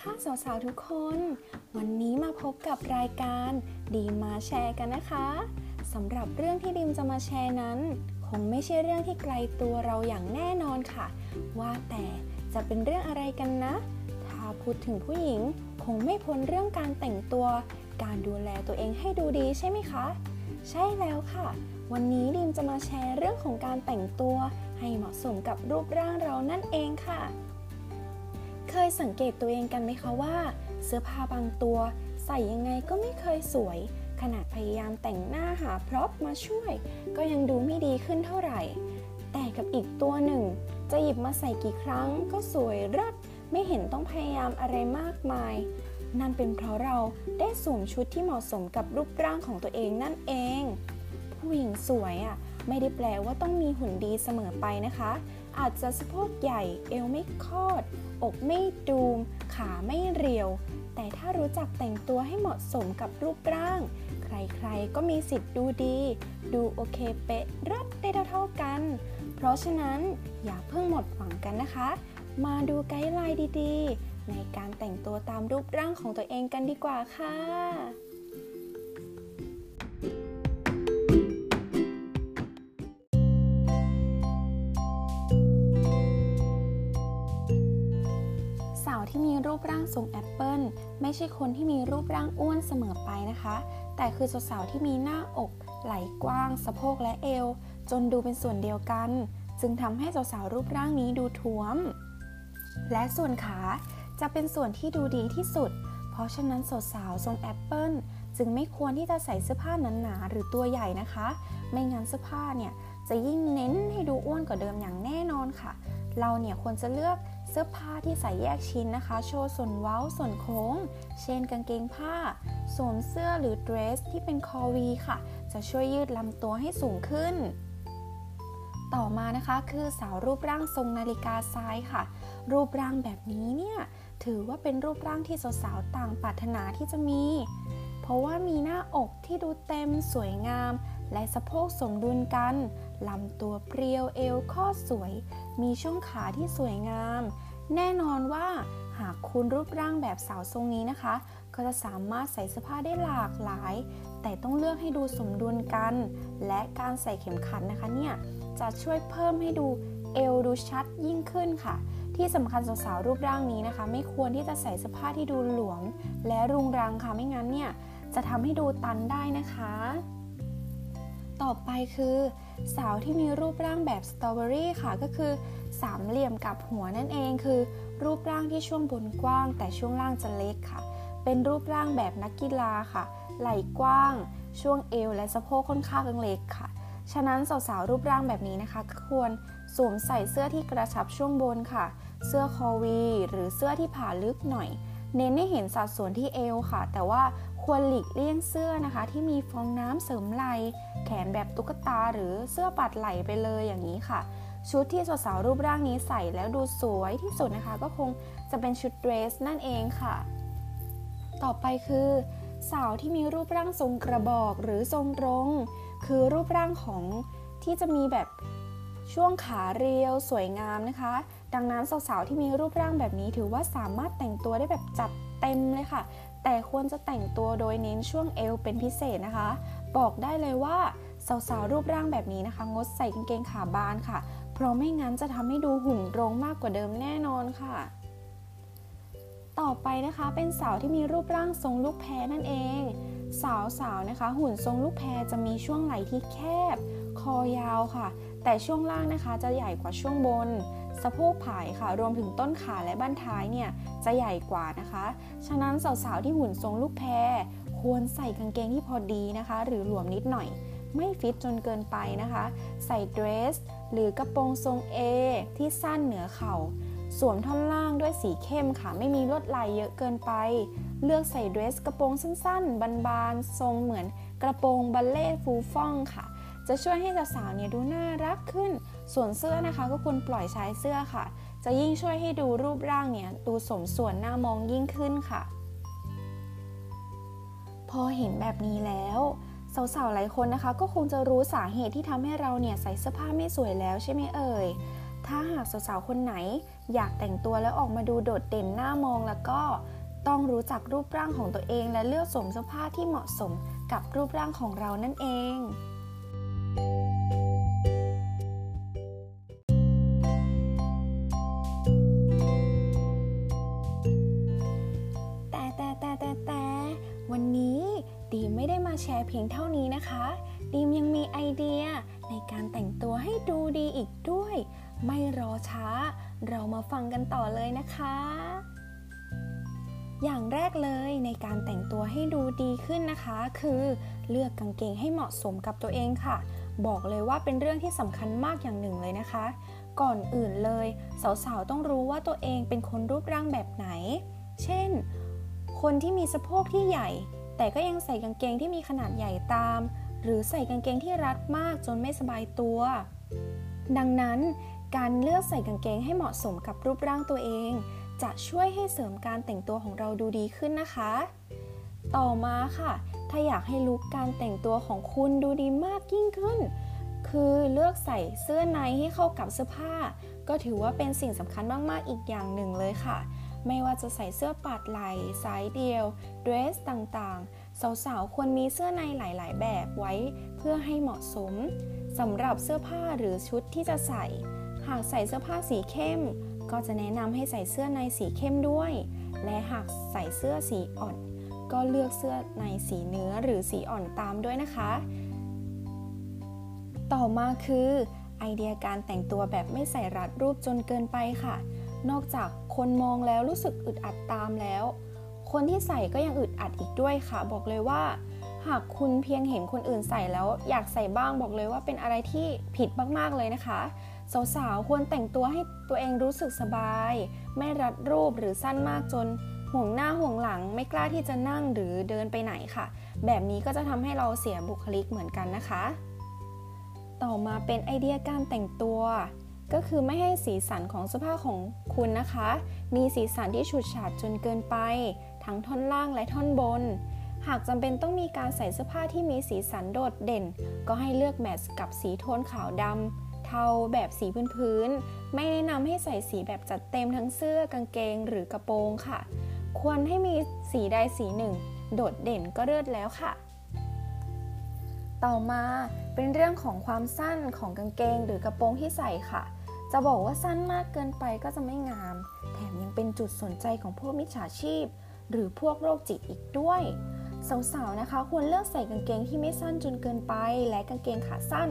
ค่ะสาวๆทุกคน วันนี้มาพบกับรายการดีมาแชร์กันนะคะสำหรับเรื่องที่ดิมจะมาแชร์นั้น คงไม่ใช่เรื่องที่ไกลตัวเราอย่างแน่นอนค่ะ ว่าแต่จะเป็นเรื่องอะไรกันนะ ถ้าพูดถึงผู้หญิงคงไม่พ้นเรื่องการแต่งตัว การดูแลตัวเองให้ดูดีใช่ไหมคะ ใช่แล้วค่ะ วันนี้ดิมจะมาแชร์เรื่องของการแต่งตัว ให้เหมาะสมกับรูปร่างเรานั่นเองค่ะ เคยสังเกตตัวเองกันไหมคะว่า เสื้อผ้าบางตัว ใส่ยังไงก็ไม่เคยสวย ขนาดพยายามแต่งหน้าหาพร็อพมาช่วย ก็ยังดูไม่ดีขึ้นเท่าไหร่ แต่กับอีกตัวหนึ่ง จะหยิบมาใส่กี่ครั้งก็สวยเลิศไม่เห็นต้องพยายามอะไรมากมาย นั่นเป็นเพราะเราได้สวมชุดที่เหมาะสมกับรูปร่างของตัวเองนั่นเอง ผู้หญิงสวยอะไม่ได้แปลว่าต้องมีหุ่นดีเสมอไปนะคะ อาจจะสะโพกใหญ่ เอวไม่คอด อกไม่ดูม ขาไม่เรียว แต่ถ้ารู้จักแต่งตัวให้เหมาะสมกับรูปร่าง ใครๆก็มีสิทธิ์ดูดี ดูโอเคเป๊ะรัดได้เท่าๆกัน เพราะฉะนั้นอย่าเพิ่งหมดหวังกันนะคะ มาดูไกด์ไลน์ดีๆ ในการแต่งตัวตามรูปร่างของตัวเองกันดีกว่าค่ะ ร่างทรงแอปเปิลไม่ใช่คนที่มีรูปร่างอ้วนเสมอไปนะคะ แต่คือสาวๆที่มีหน้าอก ไหล่กว้าง สะโพกและเอว จนดูเป็นส่วนเดียวกัน จึงทำให้สาวๆรูปร่างนี้ดูท้วม และส่วนขาจะเป็นส่วนที่ดูดีที่สุด เพราะฉะนั้นสาวๆทรงแอปเปิลจึงไม่ควรที่จะใส่เสื้อผ้าหนาๆหรือตัวใหญ่นะคะ ไม่งั้นเสื้อผ้าเนี่ยจะยิ่งเน้นให้ดูอ้วนกว่าเดิมอย่างแน่นอนค่ะ เราเนี่ยควรจะเลือก สื้อผ้าที่ใส่แยกชิ้นนะคะ โชว์ส่วนเว้าส่วนโค้ง เช่นกางเกงผ้า สวมเสื้อหรือเดรสที่เป็นคอวีค่ะ จะช่วยยืดลำตัวให้สูงขึ้น ต่อมานะคะคือสาวรูปร่างทรงนาฬิกาทรายค่ะ รูปร่างแบบนี้เนี่ยถือว่าเป็นรูปร่างที่สาวๆต่างปรารถนาที่จะมี เพราะว่ามีหน้าอกที่ดูเต็มสวยงาม และสะโพกสมดุลกันลำตัวเปรียวเอวข้อสวย มีช่วงขาที่สวยงาม แน่นอนว่าหากคุณรูปร่างแบบสาวทรงนี้นะคะ ก็จะสามารถใส่เสื้อผ้าได้หลากหลาย แต่ต้องเลือกให้ดูสมดุลกัน และการใส่เข็มขัดนะคะเนี่ยจะช่วยเพิ่มให้ดูเอวดูชัดยิ่งขึ้นค่ะ ที่สำคัญสาวๆรูปร่างนี้นะคะ ไม่ควรที่จะใส่เสื้อผ้าที่ดูหลวม และรุงรังค่ะไม่งั้นเนี่ยจะทำให้ดูตันได้นะคะ ต่อไปคือสาวที่มีรูปร่างแบบสตรอเบอรี่ค่ะ ก็คือสามเหลี่ยมกับหัวนั่นเองคือ รูปร่างที่ช่วงบนกว้าง แต่ช่วงล่างจะเล็กค่ะ เป็นรูปร่างแบบนักกีฬาค่ะ ไหล่กว้าง ช่วงเอวและสะโพกค่อนข้างเล็กค่ะ ฉะนั้นสาวๆรูปร่างแบบนี้นะคะก็ควรสวมใส่เสื้อที่กระชับช่วงบนค่ะ เสื้อคอวีหรือเสื้อที่ผ่าลึกหน่อย เน้นให้เห็นสัดส่วนที่เอวค่ะ แต่ว่าควรหลีกเลี่ยงเสื้อนะคะ ที่มีฟองน้ำเสริมไหล่ แขนแบบตุ๊กตาหรือเสื้อปัดไหล่ไปเลยอย่างนี้ค่ะ ชุดที่สาวๆรูปร่างนี้ใส่แล้วดูสวยที่สุดนะคะ ก็คงจะเป็นชุดเดรสนั่นเองค่ะ ต่อไปคือ สาวที่มีรูปร่างทรงกระบอกหรือทรงตรง คือรูปร่างของที่จะมีแบบช่วงขาเรียวสวยงามนะคะ ดังนั้นสาวๆที่มีรูปร่างแบบนี้ถือว่าสามารถแต่งตัวได้แบบจัด เต็มเลยค่ะ แต่ควรจะแต่งตัวโดยเน้นช่วงเอวเป็นพิเศษนะคะ บอกได้เลยว่าสาวๆรูปร่างแบบนี้นะคะ งดใส่กางเกงขาบานค่ะ เพราะไม่งั้นจะทำให้ดูหุ่นตรงมากกว่าเดิมแน่นอนค่ะ ต่อไปนะคะเป็นสาวที่มีรูปร่างทรงลูกแพรนั่นเอง สาวๆนะคะ หุ่นทรงลูกแพรจะมีช่วงไหล่ที่แคบ คอยาวค่ะ แต่ช่วงล่างนะคะจะใหญ่กว่าช่วงบน สะโพกผายค่ะ รวมถึงต้นขาและบั้นท้ายเนี่ยจะใหญ่กว่านะคะ ฉะนั้นสาวๆที่หุ่นทรงลูกแพรควรใส่กางเกงที่พอดีนะคะ หรือหลวมนิดหน่อย ไม่ฟิตจนเกินไปนะคะ ใส่เดรส หรือกระโปรงทรง A ที่สั้นเหนือเข่าสวมท่อนล่างด้วยสีเข้มค่ะ ไม่มีลวดลายเยอะเกินไป เลือกใส่เดรสกระโปรงสั้นๆ บานๆ ทรงเหมือนกระโปรงบัลเล่ฟูฟ่องค่ะ จะช่วยให้สาวๆเนี่ยดูน่ารักขึ้น ส่วนเสื้อนะคะก็ควรปล่อยใช้เสื้อค่ะ จะยิ่งช่วยให้ดูรูปร่างเนี่ยดูสมส่วนน่ามองยิ่งขึ้นค่ะ พอเห็นแบบนี้แล้วสาวๆหลายคนนะคะ ก็คงจะรู้สาเหตุที่ทำให้เราเนี่ยใส่เสื้อผ้าไม่สวยแล้วใช่ไหมเอ่ย ถ้าหากสาวๆคนไหน อยากแต่งตัวแล้วออกมาดูโดดเด่นหน้ามองแล้วก็ต้องรู้จักรูปร่างของตัวเองและเลือกสวมเสื้อผ้าที่เหมาะสมกับรูปร่างของเรานั่นเอง ดีอีกด้วย ไม่รอช้า เรามาฟังกันต่อเลยนะคะ อย่างแรกเลยในการแต่งตัวให้ดูดีขึ้นนะคะ คือเลือกกางเกงให้เหมาะสมกับตัวเองค่ะ บอกเลยว่าเป็นเรื่องที่สำคัญมากอย่างหนึ่งเลยนะคะ ก่อนอื่นเลย สาวๆต้องรู้ว่าตัวเองเป็นคนรูปร่างแบบไหน เช่น คนที่มีสะโพกที่ใหญ่ แต่ก็ยังใส่กางเกงที่มีขนาดใหญ่ตามหรือใส่กางเกงที่รัดมากจนไม่สบายตัว ดังนั้นการเลือกใส่กางเกงให้เหมาะสมกับรูปร่างตัวเอง จะช่วยให้เสริมการแต่งตัวของเราดูดีขึ้นนะคะ ต่อมาค่ะ ถ้าอยากให้ลุคการแต่งตัวของคุณดูดีมากยิ่งขึ้น คือเลือกใส่เสื้อในให้เข้ากับเสื้อผ้า ก็ถือว่าเป็นสิ่งสำคัญมากๆอีกอย่างหนึ่งเลยค่ะ ไม่ว่าจะใส่เสื้อปาดไหล่สายเดียวเดรสต่างๆ สาวๆควรมีเสื้อในหลาย ๆ แบบไว้ พื่อให้เหมาะสมสำหรับเสื้อผ้าหรือชุดที่จะใส่ หากใส่เสื้อผ้าสีเข้ม ก็จะแนะนำให้ใส่เสื้อในสีเข้มด้วย และหากใส่เสื้อสีอ่อน ก็เลือกเสื้อในสีเนื้อหรือสีอ่อนตามด้วยนะคะ ต่อมาคือไอเดียการแต่งตัวแบบไม่ใส่รัดรูปจนเกินไปค่ะ นอกจากคนมองแล้วรู้สึกอึดอัดตามแล้ว คนที่ใส่ก็ยังอึดอัดอีกด้วยค่ะ บอกเลยว่า หากคุณเพียงเห็นคนอื่นใส่แล้วอยากใส่บ้างบอกเลยว่าเป็นอะไรที่ผิดมากๆเลยนะคะ สาวๆควรแต่งตัวให้ตัวเองรู้สึกสบาย ไม่รัดรูปหรือสั้นมากจนห่วงหน้าห่วงหลังไม่กล้าที่จะนั่งหรือเดินไปไหนค่ะ แบบนี้ก็จะทำให้เราเสียบุคลิกเหมือนกันนะคะ ต่อมาเป็นไอเดียการแต่งตัว ก็คือไม่ให้สีสันของเสื้อผ้าของคุณนะคะ มีสีสันที่ฉูดฉาดจนเกินไป ทั้งท่อนล่างและท่อนบน หากจำเป็นต้องมีการใส่เสื้อผ้าที่มีสีสันโดดเด่น ก็ให้เลือกแมทช์กับสีโทนขาวดำเทาแบบสีพื้นๆไม่แนะนำให้ใส่สีแบบจัดเต็มทั้งเสื้อกางเกงหรือกระโปรงค่ะ ควรให้มีสีใดสีหนึ่ง โดดเด่นก็เลิศแล้วค่ะ ต่อมาเป็นเรื่องของความสั้นของกางเกงหรือกระโปรงที่ใส่ค่ะ จะบอกว่าสั้นมากเกินไปก็จะไม่งาม แถมยังเป็นจุดสนใจของพวกมิจฉาชีพ หรือพวกโรคจิตอีกด้วย สาวๆนะคะควรเลือกใส่กางเกงที่ไม่สั้นจนเกินไป และกางเกงขาสั้น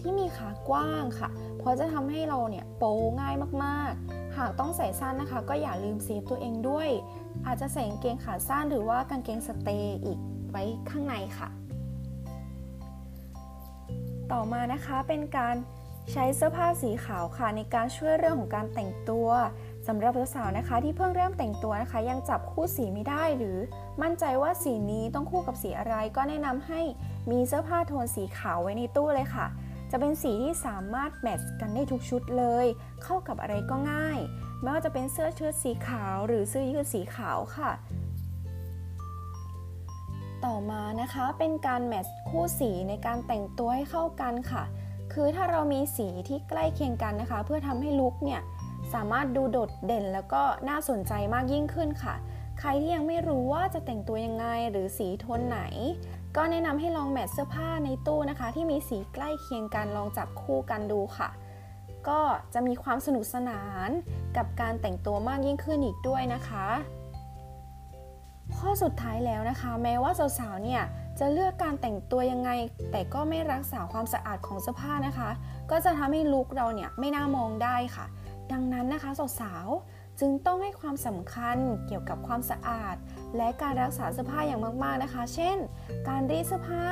ที่มีขากว้างค่ะ เพราะจะทำให้เราเนี่ยโป๊ง่ายมากๆ หากต้องใส่สั้นนะคะ ก็อย่าลืมเซฟตัวเองด้วย อาจจะใส่กางเกงขาสั้นหรือว่ากางเกงสเตย์อีกไว้ข้างในค่ะ ต่อมานะคะเป็นการใช้เสื้อผ้าสีขาวค่ะในการช่วยเรื่องของการแต่งตัว สำหรับสาวๆนะคะที่เพิ่งเริ่มแต่งตัวนะคะ ยังจับคู่สีไม่ได้หรือมั่นใจว่าสีนี้ต้องคู่กับสีอะไรก็แนะนำให้มีเสื้อผ้าโทนสีขาวไว้ในตู้เลยค่ะ จะเป็นสีที่สามารถแมทช์กันได้ทุกชุดเลย เข้ากับอะไรก็ง่าย ไม่ว่าจะเป็นเสื้อเชิ้ตสีขาวหรือเสื้อยืดสีขาวค่ะ ต่อมานะคะเป็นการแมทช์คู่สีในการแต่งตัวให้เข้ากันค่ะ คือถ้าเรามีสีที่ใกล้เคียงกันนะคะ เพื่อทำให้ลุคเนี่ย สามารถดูโดดเด่นแล้วก็น่าสนใจมากยิ่งขึ้นค่ะ ใครที่ยังไม่รู้ว่าจะแต่งตัวยังไงหรือสีโทนไหน ก็แนะนำให้ลองแมทเสื้อผ้าในตู้นะคะ ที่มีสีใกล้เคียงกันลองจับคู่กันดูค่ะ ก็จะมีความสนุกสนานกับการแต่งตัวมากยิ่งขึ้นอีกด้วยนะคะ ข้อสุดท้ายแล้วนะคะ แม้ว่าสาวๆเนี่ยจะเลือกการแต่งตัวยังไง แต่ก็ไม่รักษาความสะอาดของเสื้อผ้านะคะ ก็จะทำให้ลุคเราเนี่ยไม่น่ามองได้ค่ะ ดังนั้นนะคะสาวๆจึงต้องให้ความสำคัญเกี่ยวกับความสะอาด และการรักษาเสื้อผ้าอย่างมากๆนะคะ เช่น การรีดเสื้อผ้า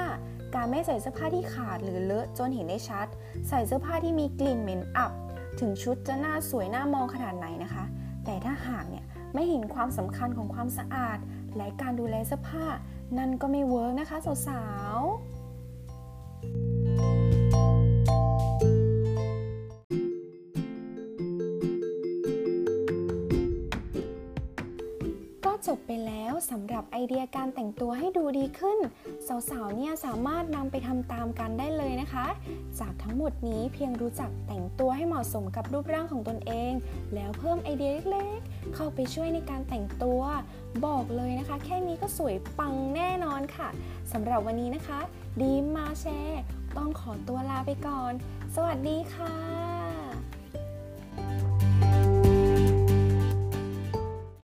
การไม่ใส่เสื้อผ้าที่ขาดหรือเลอะจนเห็นได้ชัด ใส่เสื้อผ้าที่มีกลิ่นเหม็นอับ ถึงชุดจะน่าสวยน่ามองขนาดไหนนะคะ แต่ถ้าหากเนี่ยไม่เห็นความสำคัญของความสะอาด และการดูแลเสื้อผ้า นั่นก็ไม่เวิร์กนะคะสาวๆ สำหรับไอเดียการแต่งตัวให้ดูดีขึ้น สาวๆเนี่ยสามารถนำไปทำตามกันได้เลยนะคะ จากทั้งหมดนี้เพียงรู้จักแต่งตัวให้เหมาะสมกับรูปร่างของตนเอง แล้วเพิ่มไอเดียเล็กๆ เข้าไปช่วยในการแต่งตัว บอกเลยนะคะ แค่นี้ก็สวยปังแน่นอนค่ะสำหรับวันนี้นะคะ ดีมมาแชร์ ต้องขอตัวลาไปก่อน สวัสดีค่ะ